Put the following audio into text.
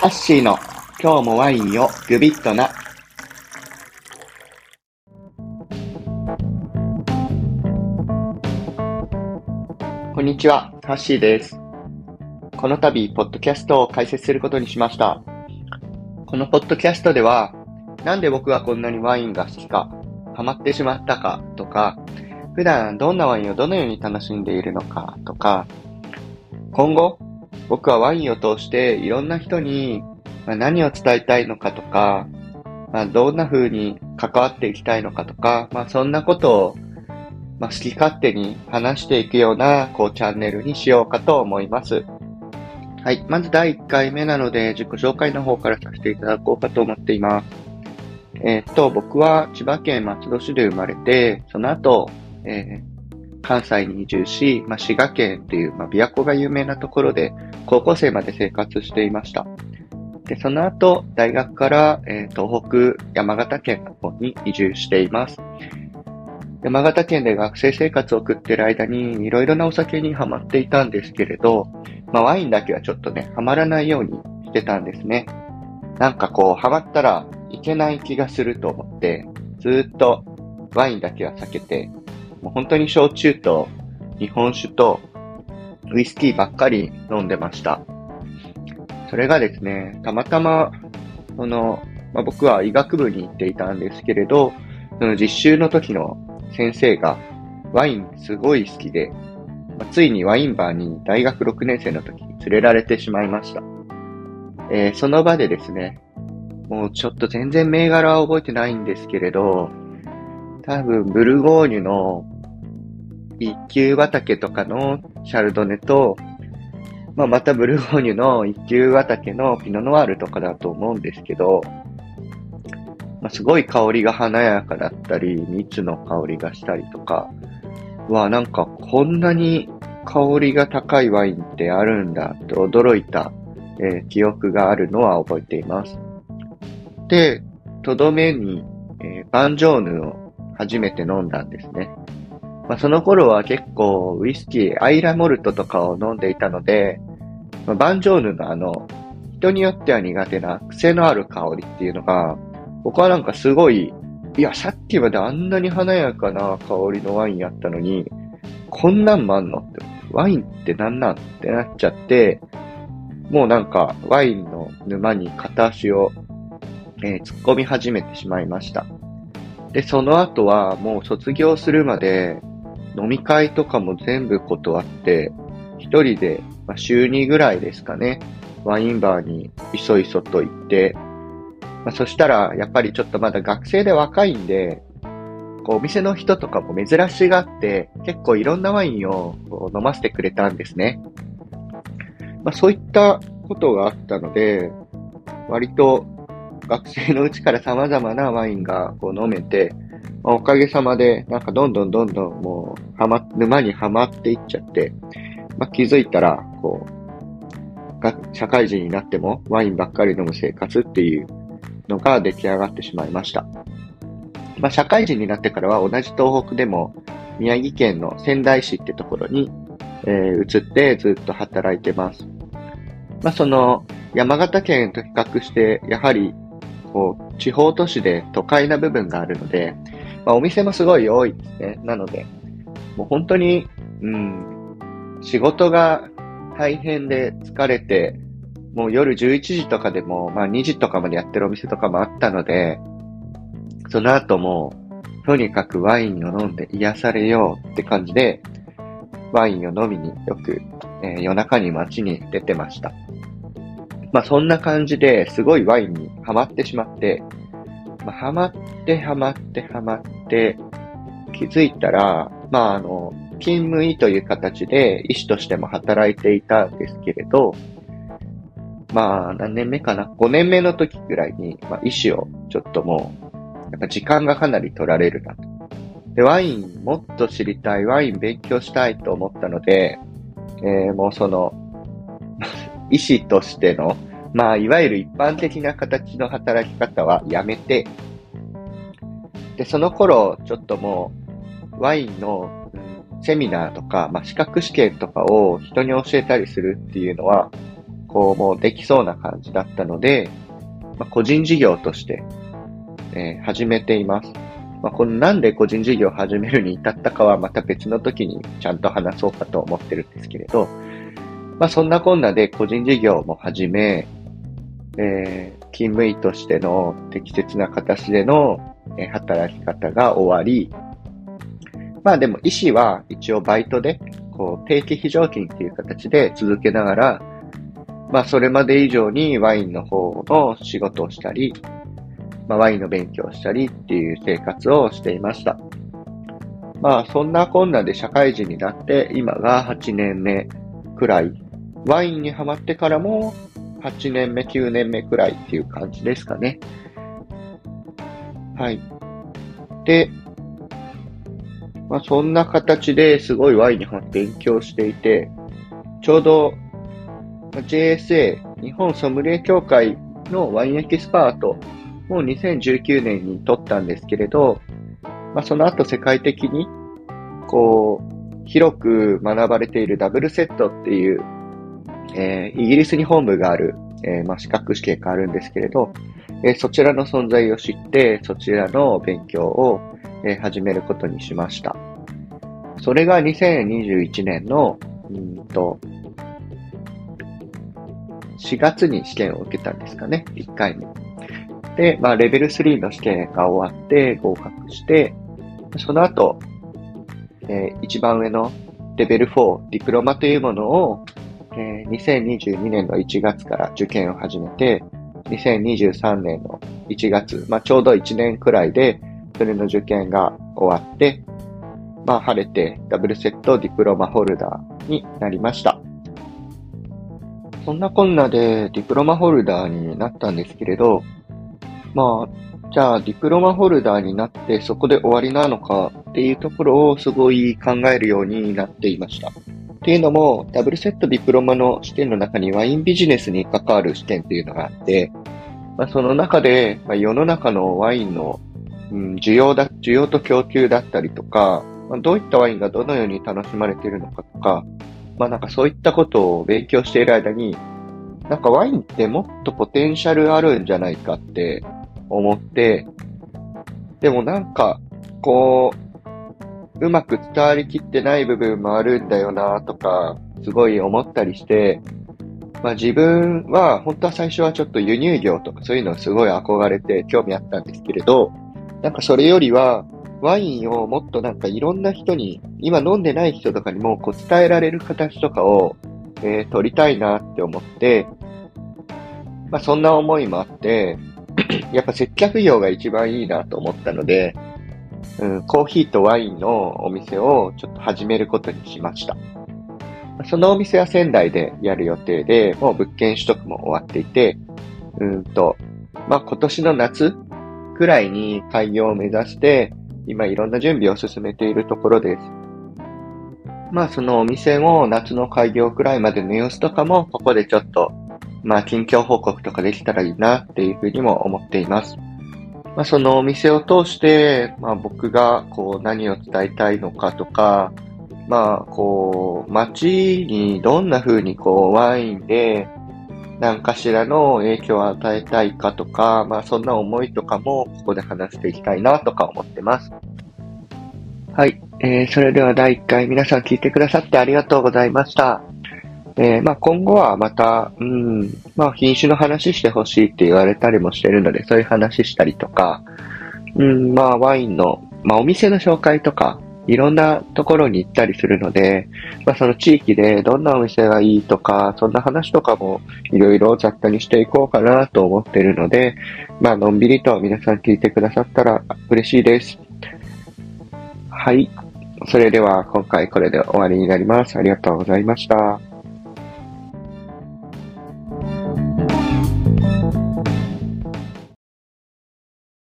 ハッシーの今日もワインをグビッとな。こんにちは、ハッシーです。この度、ポッドキャストを開設することにしました。このポッドキャストでは、なんで僕はこんなにワインが好きか、ハマってしまったかとか、普段どんなワインをどのように楽しんでいるのかとか、今後僕はワインを通していろんな人に何を伝えたいのかとか、まあ、どんな風に関わっていきたいのかとか、まあ、そんなことを、まあ、好き勝手に話していくような、こう、チャンネルにしようかと思います。はい。まず第1回目なので、自己紹介の方からさせていただこうかと思っています。えー、っと、僕は千葉県松戸市で生まれて、その後、えー、関西に移住し、まあ、滋賀県っていう、まあ、琵琶湖が有名なところで、高校生まで生活していました。で、その後、大学から、えー、東北、山形県の方に移住しています。山形県で学生生活を送ってる間に、いろいろなお酒にハマっていたんですけれど、まあ、ワインだけはちょっとね、ハマらないようにしてたんですね。なんかこう、ハマったらいけない気がすると思って、ずっとワインだけは避けて、もう本当に焼酎と日本酒とウイスキーばっかり飲んでました。それがですね、たまたま、その、まあ、僕は医学部に行っていたんですけれど、その実習の時の先生がワインすごい好きで、まあ、ついにワインバーに大学6年生の時に連れられてしまいました。えー、その場でですね、もうちょっと全然銘柄は覚えてないんですけれど、多分ブルゴーニュの一級畑とかのシャルドネと、まあ、またブルゴーニュの一級畑のピノノワールとかだと思うんですけど、まあ、すごい香りが華やかだったり、蜜の香りがしたりとか、わ、なんかこんなに香りが高いワインってあるんだと驚いた、えー、記憶があるのは覚えています。で、とどめに、えー、バンジョーヌを初めて飲んだんですね。まあ、その頃は結構ウイスキー、アイラモルトとかを飲んでいたので、まあ、バンジョーヌのあの、人によっては苦手な癖のある香りっていうのが、僕はなんかすごい、いや、さっきまであんなに華やかな香りのワインやったのに、こんなんもあんのって、ワインってなんなんってなっちゃって、もうなんかワインの沼に片足を、えー、突っ込み始めてしまいました。で、その後はもう卒業するまで飲み会とかも全部断って、一人で、まあ、週2ぐらいですかね、ワインバーにいそいそと行って、まあ、そしたら、やっぱりちょっとまだ学生で若いんで、こう、お店の人とかも珍しがって、結構いろんなワインを飲ませてくれたんですね。まあ、そういったことがあったので、割と学生のうちから様々なワインがこう飲めて、ま、おかげさまで、なんかどんどんどんどんもう、はま、沼にはまっていっちゃって、まあ、気づいたら、こう、社会人になってもワインばっかり飲む生活っていうのが出来上がってしまいました。まあ、社会人になってからは同じ東北でも宮城県の仙台市ってところに、えー、移ってずっと働いてます。まあ、その山形県と比較して、やはりこう地方都市で都会な部分があるので、まあ、お店もすごい多いですね。なので、もう本当に、うん、仕事が大変で疲れて、もう夜11時とかでも、まあ2時とかまでやってるお店とかもあったので、その後も、とにかくワインを飲んで癒されようって感じで、ワインを飲みによく、えー、夜中に街に出てました。まあそんな感じですごいワインにハマってしまって、まあ、ハマってハマってハマって、気づいたら、まああの、勤務医という形で医師としても働いていたんですけれど、まあ何年目かな ?5 年目の時ぐらいに、まあ、医師をちょっともう、やっぱ時間がかなり取られるなと。で、ワインもっと知りたい、ワイン勉強したいと思ったので、えー、もうその、医師としてのまあ、いわゆる一般的な形の働き方はやめて、で、その頃、ちょっともう、ワインの、セミナーとか、まあ、資格試験とかを人に教えたりするっていうのは、こう、もうできそうな感じだったので、まあ、個人事業として、えー、始めています。まあ、このなんで個人事業を始めるに至ったかはまた別の時にちゃんと話そうかと思ってるんですけれど、まあ、そんなこんなで個人事業も始め、えー、勤務医としての適切な形での、えー、働き方が終わり、まあでも医師は一応バイトで、こう定期非常勤っていう形で続けながら、まあそれまで以上にワインの方の仕事をしたり、まあ、ワインの勉強をしたりっていう生活をしていました。まあ、そんなこんなで社会人になって、今が8年目くらい。ワインにハマってからも8年目、9年目くらいっていう感じですかね。はい。で、まあ、そんな形ですごいワインにハマって勉強していて、ちょうど JSA、日本ソムリエ協会のワインエキスパートもう2019年に取ったんですけれど、まあ、その後世界的に、こう、広く学ばれているダブルセットっていう、えー、イギリスに本部がある、えー、まあ、資格試験があるんですけれど、えー、そちらの存在を知って、そちらの勉強を、え始めることにしました。それが2021年の、うんと、4月に試験を受けたんですかね、1回目。で、まあ、レベル3の試験が終わって合格して、その後、えー、一番上のレベル4、ディプロマというものを、えー、2022年の1月から受験を始めて、2023年の1月、まあ、ちょうど1年くらいで、それの受験が終わって、まあ、晴れてダブルセットディプロマホルダーになりました。そんなこんなでディプロマホルダーになったんですけれど、まあ、じゃあ、ディプロマホルダーになってそこで終わりなのかっていうところをすごい考えるようになっていました。っていうのも、ダブルセットディプロマの試験の中にワインビジネスに関わる試験っていうのがあって、まあ、その中で、まあ、世の中のワインの、うん、需要だ、需要と供給だったりとか、まあ、どういったワインがどのように楽しまれているのかとか、まあなんかそういったことを勉強している間に、なんかワインってもっとポテンシャルあるんじゃないかって思って、でもなんか、こう、うまく伝わりきってない部分もあるんだよなとか、すごい思ったりして、まあ自分は、本当は最初はちょっと輸入業とかそういうのすごい憧れて興味あったんですけれど、なんかそれよりは、ワインをもっとなんかいろんな人に、今飲んでない人とかにもこう伝えられる形とかを、えー、取りたいなって思って、まあそんな思いもあって、やっぱ接客業が一番いいなと思ったので、うん、コーヒーとワインのお店をちょっと始めることにしました。そのお店は仙台でやる予定で、もう物件取得も終わっていて、うんと、まあ、今年の夏くらいに開業を目指して、今いろんな準備を進めているところです。まあそのお店を夏の開業くらいまでの様子とかもここでちょっとまあ、近況報告とかできたらいいなっていうふうにも思っています。まあ、そのお店を通して、まあ、僕がこう何を伝えたいのかとか、まあ、こう、街にどんな風にこう、ワインで何かしらの影響を与えたいかとか、まあ、そんな思いとかもここで話していきたいなとか思ってます。はい。えー、それでは第1回皆さん聞いてくださってありがとうございました。えー、まあ、今後はまた、うん、まあ、品種の話してほしいって言われたりもしてるので、そういう話したりとか、うん、まあ、ワインの、まあ、お店の紹介とか、いろんなところに行ったりするので、まあ、その地域でどんなお店がいいとか、そんな話とかもいろいろ雑多にしていこうかなと思ってるので、まあ、のんびりと皆さん聞いてくださったら嬉しいです。はい。それでは今回これで終わりになります。ありがとうございました。